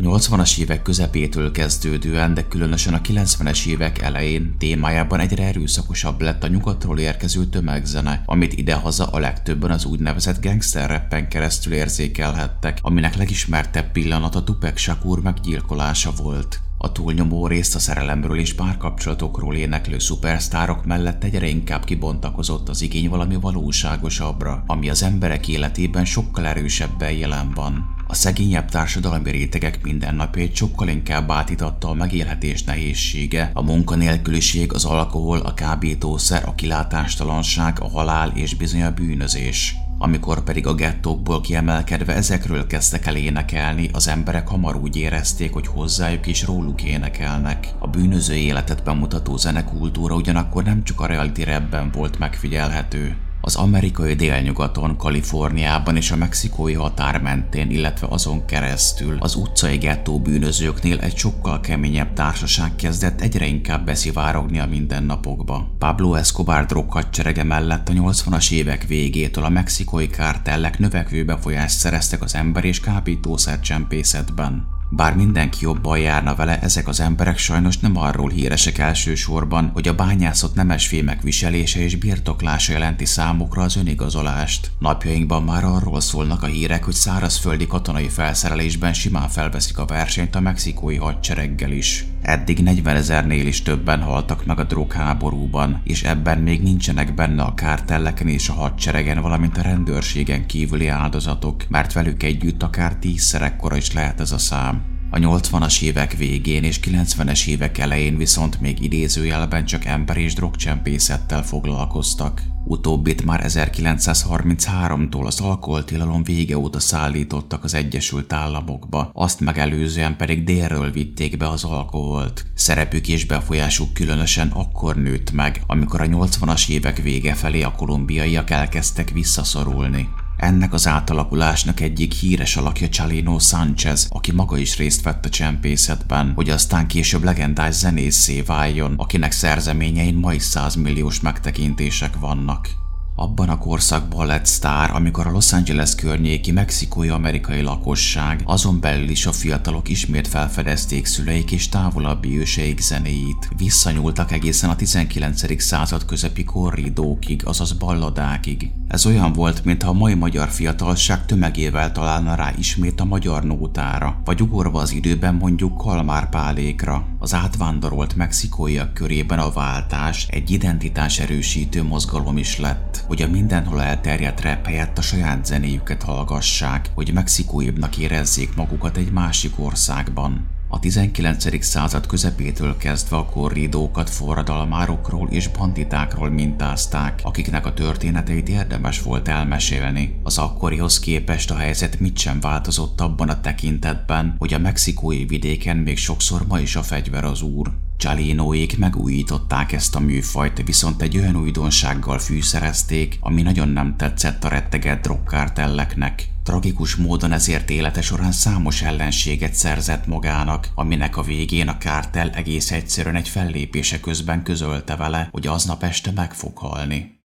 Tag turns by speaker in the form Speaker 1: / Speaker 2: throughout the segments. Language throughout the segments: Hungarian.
Speaker 1: A 80-as évek közepétől kezdődően, de különösen a 90-es évek elején témájában egyre erőszakosabb lett a nyugatról érkező tömegzene, amit idehaza a legtöbben az úgynevezett gangster rappen keresztül érzékelhettek, aminek legismertebb pillanata Tupac Shakur meggyilkolása volt. A túlnyomó részt a szerelemről és párkapcsolatokról éneklő szupersztárok mellett egyre inkább kibontakozott az igény valami valóságosabbra, ami az emberek életében sokkal erősebben jelen van. A szegényebb társadalmi rétegek mindennapjait sokkal inkább átitatta a megélhetés nehézsége, a munkanélküliség, az alkohol, a kábítószer, a kilátástalanság, a halál és bizony a bűnözés. Amikor pedig a gettókból kiemelkedve ezekről kezdtek el énekelni, az emberek hamar úgy érezték, hogy hozzájuk is róluk énekelnek. A bűnöző életet bemutató zenekultúra ugyanakkor nem csak a reality rapben volt megfigyelhető. Az amerikai délnyugaton, Kaliforniában és a mexikói határ mentén, illetve azon keresztül az utcai gettó bűnözőknél egy sokkal keményebb társaság kezdett egyre inkább beszivárogni a mindennapokba. Pablo Escobar droghadserege mellett a 80-as évek végétől a mexikói kártellek növekvő befolyást szereztek az ember és kábítószer csempészetben. Bár mindenki jobban járna vele, ezek az emberek sajnos nem arról híresek elsősorban, hogy a bányászott nemesfémek viselése és birtoklása jelenti számukra az önigazolást. Napjainkban már arról szólnak a hírek, hogy szárazföldi katonai felszerelésben simán felveszik a versenyt a mexikói hadsereggel is. Eddig 40 ezernél is többen haltak meg a drogháborúban, és ebben még nincsenek benne a kártelleken és a hadseregen, valamint a rendőrségen kívüli áldozatok, mert velük együtt akár tízszer ekkora is lehet ez a szám. A 80-as évek végén és 90-es évek elején viszont még idézőjelben csak ember és drogcsempészettel foglalkoztak. Utóbbit már 1933-tól az alkoholtilalom vége óta szállítottak az Egyesült Államokba, azt megelőzően pedig délről vitték be az alkoholt. Szerepük és befolyásuk különösen akkor nőtt meg, amikor a 80-as évek vége felé a kolumbiaiak elkezdtek visszaszorulni. Ennek az átalakulásnak egyik híres alakja Chalino Sanchez, aki maga is részt vett a csempészetben, hogy aztán később legendás zenészé váljon, akinek szerzeményein mai 100 milliós megtekintések vannak. Abban a korszakban lett sztár, amikor a Los Angeles környéki mexikói amerikai lakosság, azon belül is a fiatalok ismét felfedezték szüleik és távolabbi őseik zenéit. Visszanyúltak egészen a 19. század közepi korridókig, azaz balladákig. Ez olyan volt, mintha a mai magyar fiatalság tömegével találna rá ismét a magyar nótára, vagy ugorva az időben mondjuk Kalmár pálékra. Az átvándorolt mexikóiak körében a váltás egy identitás erősítő mozgalom is lett, hogy a mindenhol elterjedt rap helyett a saját zenéjüket hallgassák, hogy mexikóibbnak érezzék magukat egy másik országban. A 19. század közepétől kezdve a korridókat forradalmárokról és banditákról mintázták, akiknek a történeteit érdemes volt elmesélni. Az akkorihoz képest a helyzet mit sem változott abban a tekintetben, hogy a mexikói vidéken még sokszor ma is a fegyver az úr. Csalénóék megújították ezt a műfajt, viszont egy olyan újdonsággal fűszerezték, ami nagyon nem tetszett a retteget drogkártelleknek. Tragikus módon ezért élete során számos ellenséget szerzett magának, aminek a végén a kártel egész egyszerűen egy fellépése közben közölte vele, hogy aznap este meg fog halni.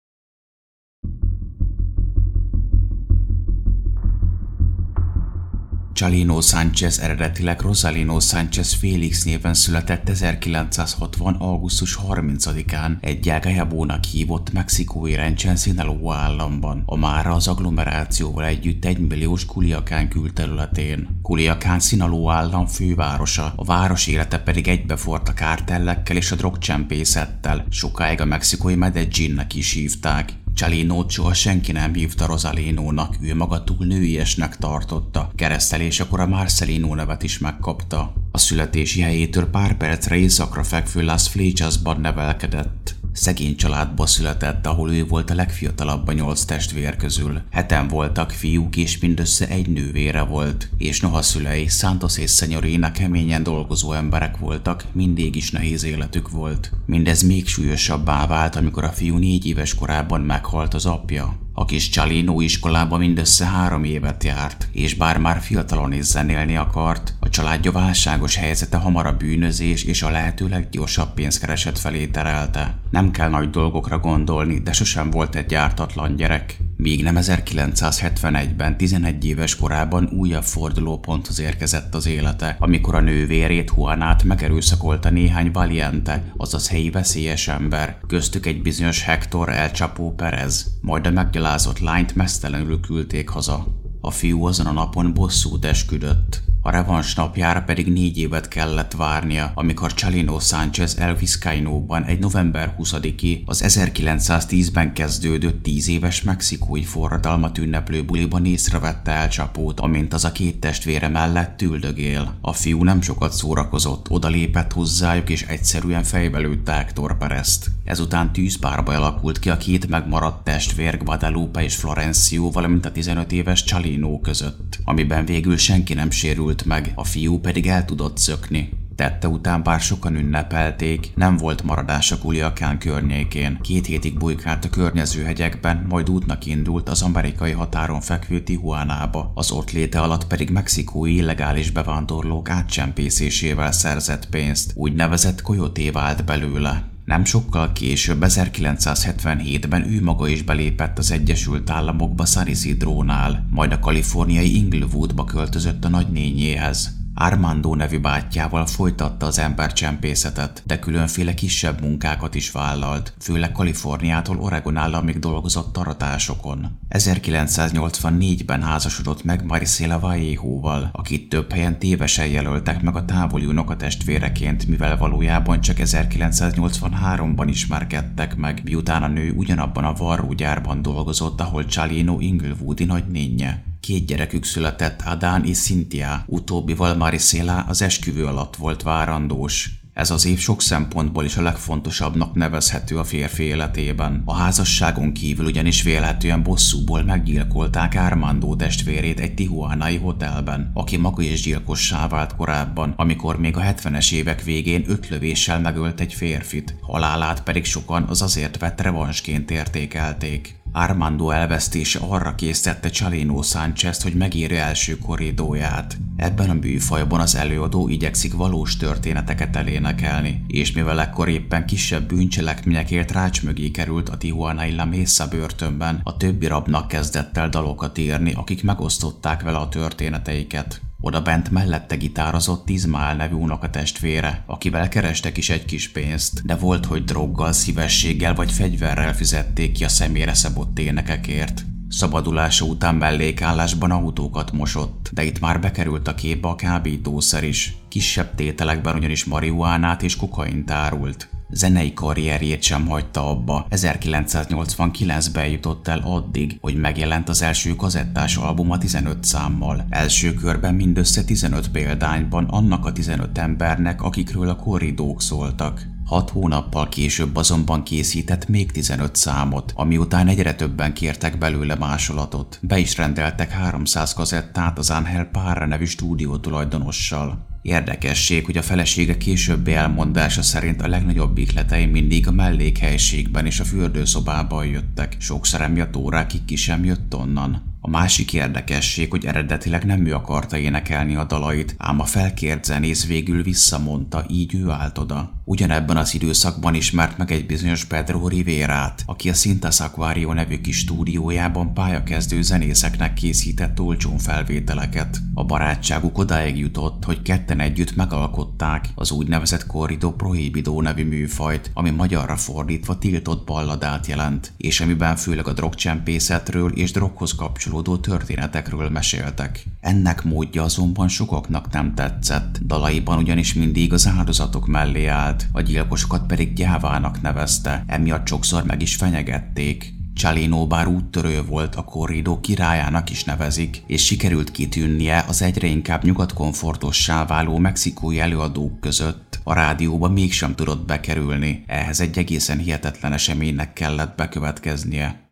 Speaker 1: Chalino Sánchez eredetileg Rosalino Sánchez Félix néven született 1960. augusztus 30-án egy Gajabónak hívott mexikói rendsen Sinaloa államban, a mára az agglomerációval együtt egymilliós Culiacán külterületén. Culiacán Sinaloa állam fővárosa, a város élete pedig egybefort a kártellekkel és a drogcsempészettel, sokáig a mexikói Medellinnek is hívták. Csalinót soha senki nem hívta Rosalinónak, ő maga túl nőiesnek tartotta. Keresztelésekor a Marcelino nevet is megkapta. A születési helyétől pár percre északra fekvő Las Flechasban nevelkedett. Szegény családba született, ahol ő volt a legfiatalabb a nyolc testvér közül. Heten voltak fiúk, és mindössze egy nővére volt, és noha szülei Santos és Szenyorina keményen dolgozó emberek voltak, mindig is nehéz életük volt. Mindez még súlyosabbá vált, amikor a fiú négy éves korában meghalt az apja. A kis Csalino iskolába mindössze három évet járt, és bár már fiatalon is zenélni akart, a családja válságos helyzete hamar a bűnözés és a lehető leggyorsabb pénzkereset felé terelte. Nem kell nagy dolgokra gondolni, de sosem volt egy gyártatlan gyerek. Míg nem 1971-ben 11 éves korában újabb fordulóponthoz érkezett az élete, amikor a nővérét Juanát megerőszakolta néhány valiente, azaz helyi veszélyes ember, köztük egy bizonyos Hector El Chapo Perez, majd a meggyalázott lányt mesztelenül küldték haza. A fiú azon a napon bosszút esküdött. A revans napjára pedig négy évet kellett várnia, amikor Chalino Sánchez El Vizcainóban egy november 20-i, az 1910-ben kezdődött tíz éves mexikói forradalmat ünneplő buliban észrevette El Csapót, amint az a két testvére mellett üldögél. A fiú nem sokat szórakozott, odalépett hozzájuk és egyszerűen fejbe lőtte Hector Perezt. Ezután tűzpárba alakult ki a két megmaradt testvér Guadalupe és Florencio, valamint a 15 éves Chalino között, amiben végül senki nem sérült sérült meg, a fiú pedig el tudott szökni. Tette után bár sokan ünnepelték, nem volt maradás a Kuliakán környékén. Két hétig bujkált a környező hegyekben, majd útnak indult az amerikai határon fekvő Tijuánába. Az ott léte alatt pedig mexikói illegális bevándorlók átcsempészésével szerzett pénzt, úgynevezett koyoté vált belőle. Nem sokkal később, 1977-ben ő maga is belépett az Egyesült Államokba San Isidrónál, majd a kaliforniai Inglewoodba költözött a nagynényéhez. Armando nevű bátyjával folytatta az embercsempészetet, de különféle kisebb munkákat is vállalt, főleg Kaliforniától Oregon államig dolgozott taratásokon. 1984-ben házasodott meg Maricela Vallejoval, akit több helyen tévesen jelöltek meg a távoli unoka testvéreként, mivel valójában csak 1983-ban ismerkedtek meg, miután a nő ugyanabban a varrógyárban dolgozott, ahol Chalino Inglewoodi nagynénye. Két gyerekük született, Adán és Cynthia, utóbbival Maricela az esküvő alatt volt várandós. Ez az év sok szempontból is a legfontosabbnak nevezhető a férfi életében. A házasságon kívül ugyanis vélhetően bosszúból meggyilkolták Armando testvérét egy tihuánai hotelben, aki maga is gyilkossá vált korábban, amikor még a 70-es évek végén öt lövéssel megölt egy férfit, halálát pedig sokan az azért vett revansként értékelték. Armando elvesztése arra késztette Chalino Sánchez, hogy megírja első korridóját. Ebben a műfajban az előadó igyekszik valós történeteket elénekelni, és mivel ekkor éppen kisebb bűncselekményekért rács mögé került a Tijuanai La Mesa börtönben, a többi rabnak kezdett el dalokat írni, akik megosztották vele a történeteiket. Oda bent mellette gitározott Izmál nevű unokatestvére, akivel kerestek is egy kis pénzt, de volt, hogy droggal, szívességgel vagy fegyverrel fizették ki a személyre szabott énekekért. Szabadulása után mellékállásban autókat mosott, de itt már bekerült a képbe a kábítószer is. Kisebb tételekben ugyanis marihuánát és kokaint árult. Zenei karrierjét sem hagyta abba. 1989-ben jutott el addig, hogy megjelent az első kazettás albuma 15 számmal. Első körben mindössze 15 példányban annak a 15 embernek, akikről a korridók szóltak. Hat hónappal később azonban készített még 15 számot, ami után egyre többen kértek belőle másolatot. Be is rendeltek 300 kazettát az Angel Parra nevű stúdió tulajdonossal. Érdekesség, hogy a felesége későbbi elmondása szerint a legnagyobb ikletei mindig a mellékhelységben és a fürdőszobában jöttek, sokszor emiatt órákig ki sem jött onnan. A másik érdekesség, hogy eredetileg nem ő akarta énekelni a dalait, ám a felkért zenész végül visszamondta, így ő állt oda. Ugyanebben az időszakban ismert meg egy bizonyos Pedro Rivérát, aki a Sintas Aquario nevű kis stúdiójában pályakezdő zenészeknek készített olcsón felvételeket. A barátságuk odáig jutott, hogy ketten együtt megalkották az úgynevezett Corrido Prohibido nevű műfajt, ami magyarra fordítva tiltott balladát jelent, és amiben főleg a drogcsempészetről és droghoz kapcsolódó történetekről meséltek. Ennek módja azonban sokaknak nem tetszett, dalaiban ugyanis mindig az áldozatok mellé állt, a gyilkosokat pedig gyávának nevezte, emiatt sokszor meg is fenyegették. Csalino bár úttörő volt, a korridó királyának is nevezik, és sikerült kitűnnie az egyre inkább nyugatkomfortossá váló mexikói előadók között. A rádióba mégsem tudott bekerülni, ehhez egy egészen hihetetlen eseménynek kellett bekövetkeznie.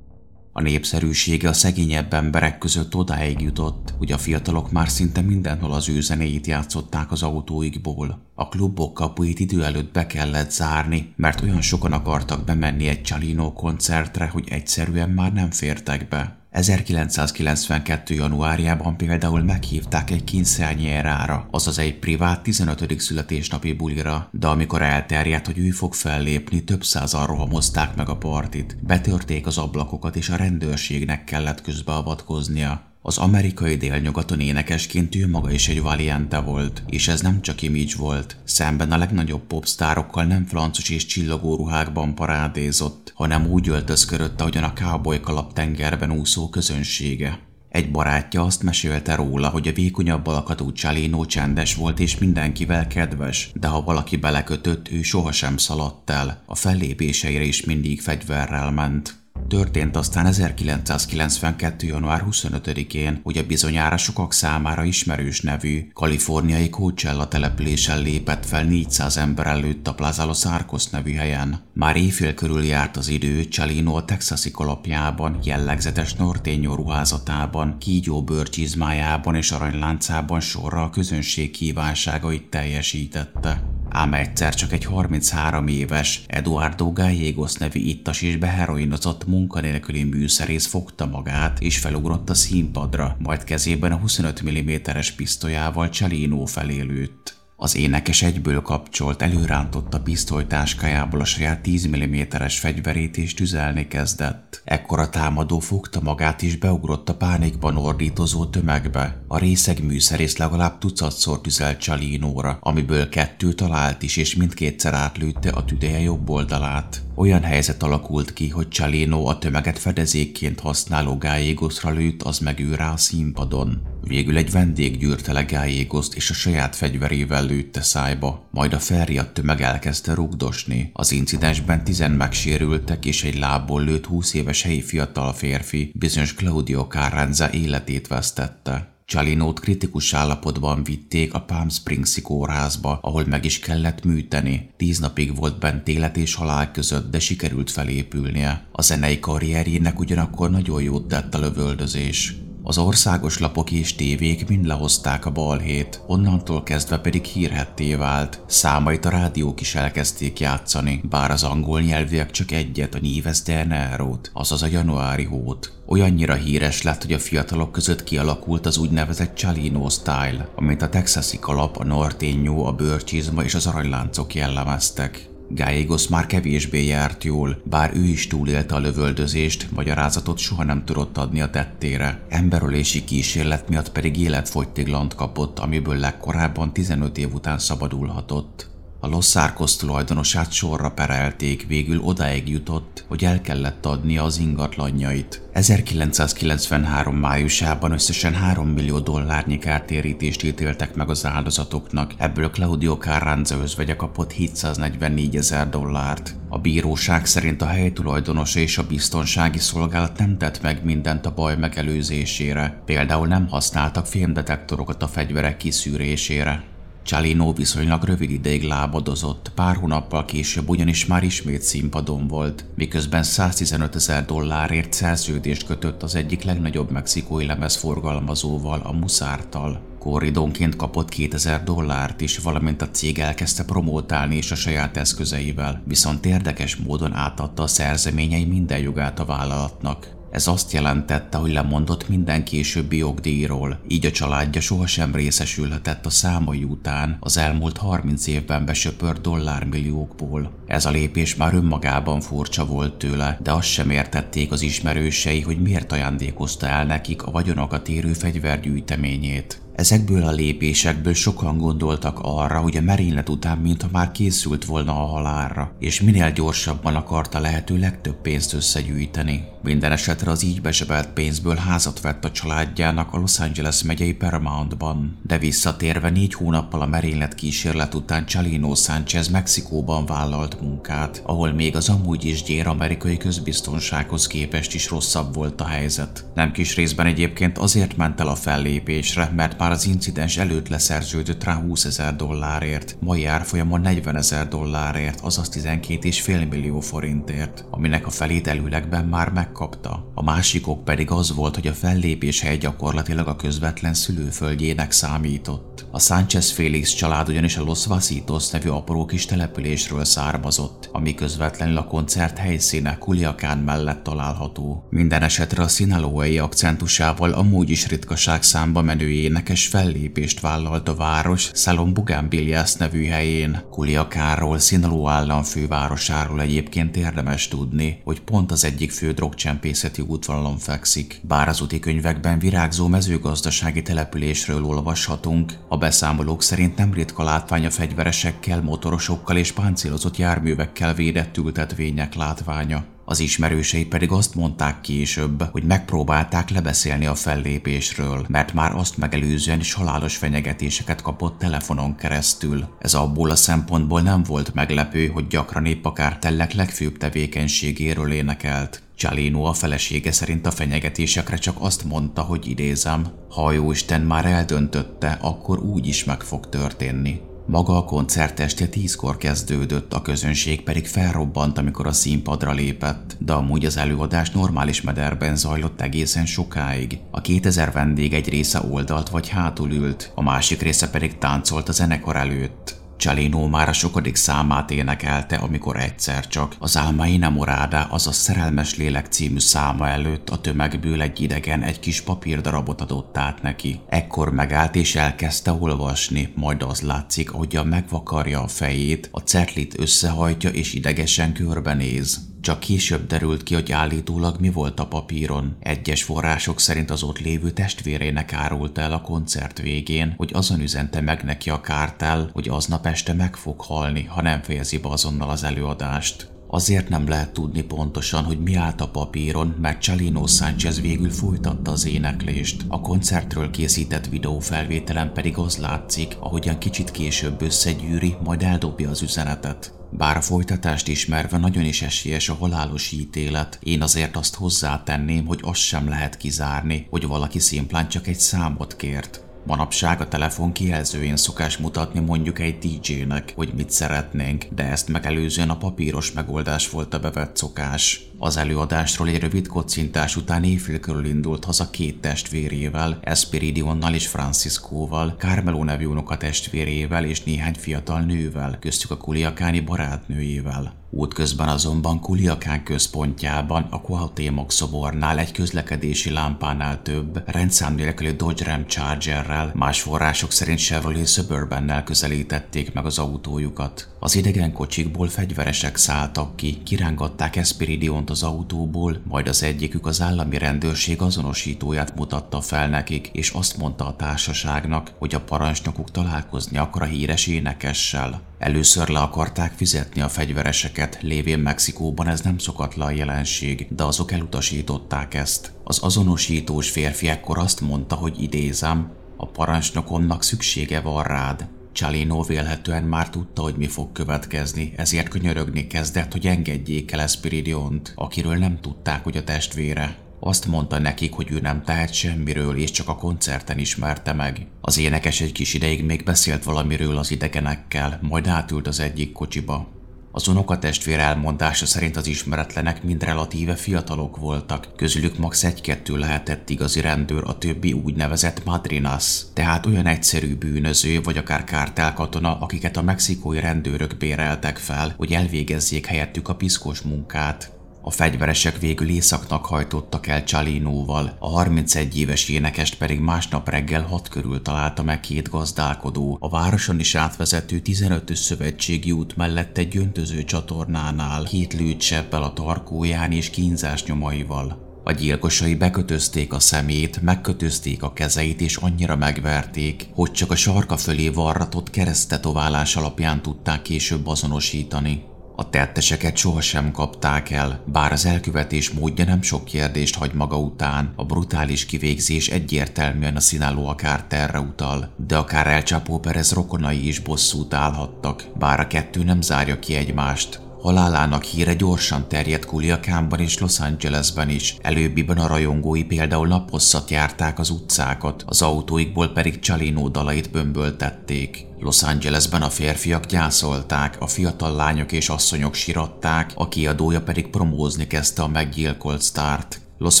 Speaker 1: A népszerűsége a szegényebb emberek között odáig jutott, hogy a fiatalok már szinte mindenhol az ő zenéit játszották az autóikból. A klubok kapuit idő előtt be kellett zárni, mert olyan sokan akartak bemenni egy Csalino koncertre, hogy egyszerűen már nem fértek be. 1992. januárjában például meghívták egy kínszernyérára, azaz egy privát 15. születésnapi bulira, de amikor elterjedt, hogy ő fog fellépni, több százan rohamozták meg a partit. Betörték az ablakokat, és a rendőrségnek kellett közbeavatkoznia. Az amerikai délnyugaton énekesként ő maga is egy valiente volt, és ez nem csak image volt. Szemben a legnagyobb popstárokkal nem flancos és csillogó ruhákban parádézott, hanem úgy öltözködött, ahogyan a cowboy kalap tengerben úszó közönsége. Egy barátja azt mesélte róla, hogy a vékonyabb alakatú Csalino csendes volt és mindenkivel kedves, de ha valaki belekötött, ő sohasem szaladt el. A fellépéseire is mindig fegyverrel ment. Történt aztán 1992. január 25-én, hogy a bizonyára sokak számára ismerős nevű kaliforniai Coachella településen lépett fel 400 ember előtt a Plaza Los Arcos nevű helyen. Már éjfél körül járt az idő, Csalino a texasi kalapjában, jellegzetes nortényó ruházatában, kígyó bőrcsizmájában és aranyláncában sorra a közönség kívánságait teljesítette ám egyszer csak egy 33 éves Eduardo Gallegos nevű ittas és beheroinozott munkanélküli műszerész fogta magát és felugrott a színpadra, majd kezében a 25 mm-es pisztolyával Csalino felé lőtt. Az énekes egyből kapcsolt, előrántotta pisztolytáskájából a saját 10 mm-es fegyverét és tüzelni kezdett. Ekkor a támadó fogta magát és beugrott a pánikban ordítozó tömegbe. A részeg műszerész legalább tucatszor tüzelt Csalinóra, amiből kettő talált is, és mindkétszer átlőtte a tüdeje jobb oldalát. Olyan helyzet alakult ki, hogy Csalino a tömeget fedezékként használó Gájégoszra lőtt, az meg rá a színpadon. Végül egy vendég gyűrte le Gájégoszt és a saját fegyverével lőtte szájba, majd a felriadt tömeg elkezdte rugdosni. Az incidensben tizen megsérültek és egy lábból lőtt 20 éves helyi fiatal férfi, bizonyos Claudio Carranza életét vesztette. Csalinót kritikus állapotban vitték a Palm Springs-i kórházba, ahol meg is kellett műteni. Tíz napig volt bent élet és halál között, de sikerült felépülnie. A zenei karrierjének ugyanakkor nagyon jót tett a lövöldözés. Az országos lapok és tévék mind lehozták a balhét, onnantól kezdve pedig hírhetté vált. Számait a rádiók is elkezdték játszani, bár az angol nyelvűek csak egyet, a Nives de Enero-t, azaz a januári hót. Olyannyira híres lett, hogy a fiatalok között kialakult az úgynevezett Chalino style, amit a texasi kalap, a nortényó, a bőrcsizma és az aranyláncok jellemeztek. Gallegos már kevésbé járt jól, bár ő is túlélte a lövöldözést, magyarázatot soha nem tudott adni a tettére. Emberölési kísérlet miatt pedig életfogytiglant kapott, amiből legkorábban 15 év után szabadulhatott. A Los Arcos tulajdonosát sorra perelték, végül odáig jutott, hogy el kellett adnia az ingatlanjait. 1993 májusában összesen 3 millió dollárnyi kártérítést ítéltek meg az áldozatoknak, ebből Claudio Carranza özvegye kapott 744 ezer dollárt. A bíróság szerint a helytulajdonosa és a biztonsági szolgálat nem tett meg mindent a baj megelőzésére, például nem használtak fémdetektorokat a fegyverek kiszűrésére. Csalino viszonylag rövid ideig lábadozott, pár hónappal később ugyanis már ismét színpadon volt, miközben 115 ezer dollárért szerződést kötött az egyik legnagyobb mexikói lemezforgalmazóval, a Musártal. Korridonként kapott 2000 dollárt is, valamint a cég elkezdte promótálni is a saját eszközeivel, viszont érdekes módon átadta a szerzeményei minden jogát a vállalatnak. Ez azt jelentette, hogy lemondott minden későbbi jogdíjról, így a családja sohasem részesülhetett a számai után az elmúlt 30 évben besöpört dollármilliókból. Ez a lépés már önmagában furcsa volt tőle, de azt sem értették az ismerősei, hogy miért ajándékozta el nekik a vagyonokat érő fegyvergyűjteményét. Ezekből a lépésekből sokan gondoltak arra, hogy a merénylet után mintha már készült volna a halálra, és minél gyorsabban akarta lehető legtöbb pénzt összegyűjteni. Minden esetre az így besebelt pénzből házat vett a családjának a Los Angeles megyei Paramountban, de visszatérve négy hónappal a merénylet kísérlet után Chalino Sánchez Mexikóban vállalt munkát, ahol még az amúgy is gyér amerikai közbiztonsághoz képest is rosszabb volt a helyzet. Nem kis részben egyébként azért ment el a fellépésre, mert már az incidens előtt leszerződött rá 20 ezer dollárért, mai árfolyamon 40 ezer dollárért, azaz 12,5 millió forintért, aminek a felét előlegben már megkapta. A másikok pedig az volt, hogy a fellépés hely gyakorlatilag a közvetlen szülőföldjének számított. A Sánchez Félix család ugyanis a Los Vasitos nevű apró kis településről származott, ami közvetlenül a koncert helyszíne Kuliakán mellett található. Minden esetre a Sinaloai akcentusával amúgy is ritkaság számba menő énekes fellépést vállalt a város Salon Bougainvilleas nevű helyén. Kuliakánról, Sinaloa állam fővárosáról egyébként érdemes tudni, hogy pont az egyik fő drogcsempészeti útvonalon fekszik. Bár az úti könyvekben virágzó mezőgazdasági településről olvashatunk, a beszámolók szerint nem ritka látvány a fegyveresekkel, motorosokkal és páncélozott járművekkel védett ültetvények látványa. Az ismerősei pedig azt mondták később, hogy megpróbálták lebeszélni a fellépésről, mert már azt megelőzően is halálos fenyegetéseket kapott telefonon keresztül. Ez abból a szempontból nem volt meglepő, hogy gyakran épp a kártellek legfőbb tevékenységéről énekelt. Csalino a felesége szerint a fenyegetésekre csak azt mondta, hogy idézem, ha Isten már eldöntötte, akkor úgy is meg fog történni. Maga a koncertestje tízkor kezdődött, a közönség pedig felrobbant, amikor a színpadra lépett, de amúgy az előadás normális mederben zajlott egészen sokáig. A 2000 vendég egy része oldalt vagy hátul ült, a másik része pedig táncolt a zenekar előtt. Csalino már a sokadik számát énekelte, amikor egyszer csak az Álmai Namorada, a Szerelmes Lélek című száma előtt a tömegből egy idegen egy kis papírdarabot adott át neki. Ekkor megállt és elkezdte olvasni, majd az látszik, a megvakarja a fejét, a cerlit összehajtja és idegesen körbenéz. Csak később derült ki, hogy állítólag mi volt a papíron. Egyes források szerint az ott lévő testvérének árult el a koncert végén, hogy azon üzente meg neki a kártel, hogy aznap este meg fog halni, ha nem fejezi be azonnal az előadást. Azért nem lehet tudni pontosan, hogy mi állt a papíron, mert Csalino Sánchez végül folytatta az éneklést. A koncertről készített videófelvételen pedig az látszik, ahogyan kicsit később összegyűri, majd eldobja az üzenetet. Bár a folytatást ismerve nagyon is esélyes a halálos ítélet, én azért azt hozzátenném, hogy azt sem lehet kizárni, hogy valaki szimplán csak egy számot kért. Manapság a telefon kijelzőjén szokás mutatni mondjuk egy DJ-nek, hogy mit szeretnénk, de ezt megelőzően a papíros megoldás volt a bevett szokás. Az előadásról egy rövid kocintás után éjfél körül indult haza két testvérével, Espiridionnal és Franciscóval, Carmelo nevű unoka testvérével és néhány fiatal nővel, köztük a kuliakáni barátnőjével. Útközben azonban Kuliakán központjában, a Cuauhtémoc szobornál egy közlekedési lámpánál több, rendszám nélküli Dodge Ram Chargerrel, más források szerint Chevrolet Suburbannel közelítették meg az autójukat. Az idegen kocsikból fegyveresek szálltak ki, kirángatták Espiridiont az autóból, majd az egyikük az állami rendőrség azonosítóját mutatta fel nekik, és azt mondta a társaságnak, hogy a parancsnokuk találkozni akar a híres énekessel. Először le akarták fizetni a fegyvereseket, lévén Mexikóban ez nem szokatlan jelenség, de azok elutasították ezt. Az azonosítós férfi ekkor azt mondta, hogy idézem, a parancsnokomnak szüksége van rád. Csalino vélhetően már tudta, hogy mi fog következni, ezért könyörögni kezdett, hogy engedjék el Espiridiont, akiről nem tudták, hogy a testvére. Azt mondta nekik, hogy ő nem tehet semmiről, és csak a koncerten ismerte meg. Az énekes egy kis ideig még beszélt valamiről az idegenekkel, majd átült az egyik kocsiba. Az unokatestvér elmondása szerint az ismeretlenek mind relatíve fiatalok voltak, közülük max. egy-kettő lehetett igazi rendőr, a többi úgynevezett madrinas, tehát olyan egyszerű bűnöző vagy akár kártelkatona, akiket a mexikói rendőrök béreltek fel, hogy elvégezzék helyettük a piszkos munkát. A fegyveresek végül északnak hajtottak el Csalinóval, a 31 éves énekest pedig másnap reggel hat körül találta meg két gazdálkodó, a városon is átvezető 15-ös szövetségi út mellett egy öntöző csatornánál, két lőtsebbel a tarkóján és kínzás nyomaival. A gyilkosai bekötözték a szemét, megkötözték a kezeit és annyira megverték, hogy csak a sarka fölé varratott keresztetoválás alapján tudták később azonosítani. A tetteseket sohasem kapták el, bár az elkövetés módja nem sok kérdést hagy maga után, a brutális kivégzés egyértelműen a színáló akár terre utal, de akár El Chapo Perez rokonai is bosszút állhattak, bár a kettő nem zárja ki egymást. Halálának híre gyorsan terjedt Kuliakánban és Los Angelesben is, előbbiben a rajongói például naposszat járták az utcákat, az autóikból pedig Csalino dalait bömböltették. Los Angelesben a férfiak gyászolták, a fiatal lányok és asszonyok siratták, a kiadója pedig promózni kezdte a meggyilkolt sztárt. Los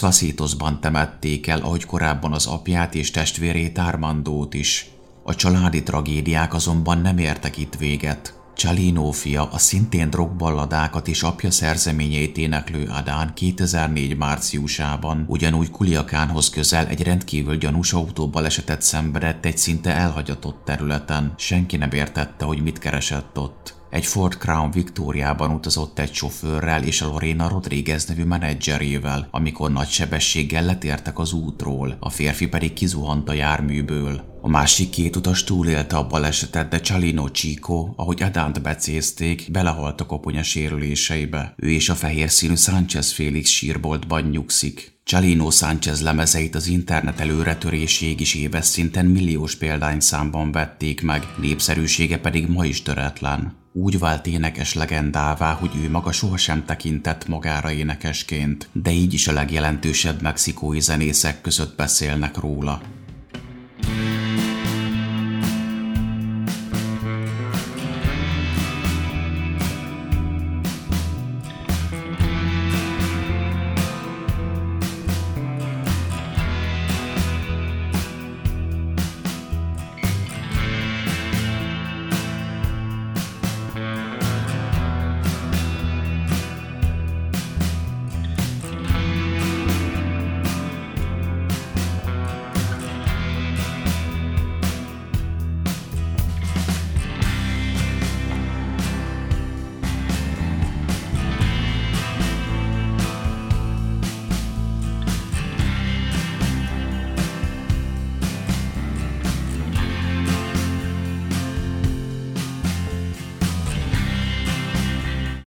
Speaker 1: Vasitosban temették el, ahogy korábban az apját és testvérét Armandót is. A családi tragédiák azonban nem értek itt véget. Csalino fia, a szintén drogballadákat és apja szerzeményeit éneklő Adán 2004 márciusában ugyanúgy Kuliakánhoz közel egy rendkívül gyanús autóbalesetet szenvedett egy szinte elhagyatott területen. Senki nem értette, hogy mit keresett ott. Egy Ford Crown Victoriában utazott egy sofőrrel és a Lorena Rodriguez nevű menedzserével, amikor nagy sebességgel letértek az útról, a férfi pedig kizuhant a járműből. A másik két utas túlélte a balesetet, de Csalino Chico, ahogy Adánt becézték, belehalt a koponya sérüléseibe. Ő és a fehér színű Sánchez Félix sírboltban nyugszik. Csalino Sánchez lemezeit az internet előretöréséig is éves szinten milliós példányszámban vették meg, népszerűsége pedig ma is töretlen. Úgy vált énekes legendává, hogy ő maga sohasem tekintett magára énekesként, de így is a legjelentősebb mexikói zenészek között beszélnek róla.